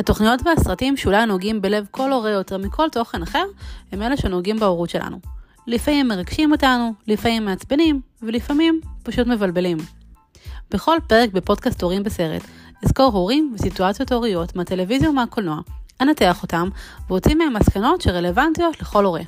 התוכניות והסרטים שאולי נוגעים בלב כל הורה יותר מכל תוכן אחר, הם אלה שנוגעים בהורות שלנו. לפעמים מרגשים אותנו, לפעמים מעצבנים, ולפעמים פשוט מבלבלים. בכל פרק בפודקאסט הורים בסרט, אזכור הורים וסיטואציות הוריות מהטלוויזיה ומהקולנוע, אנתח אותם, ואוציא מהם מסקנות שרלוונטיות לכל הורה.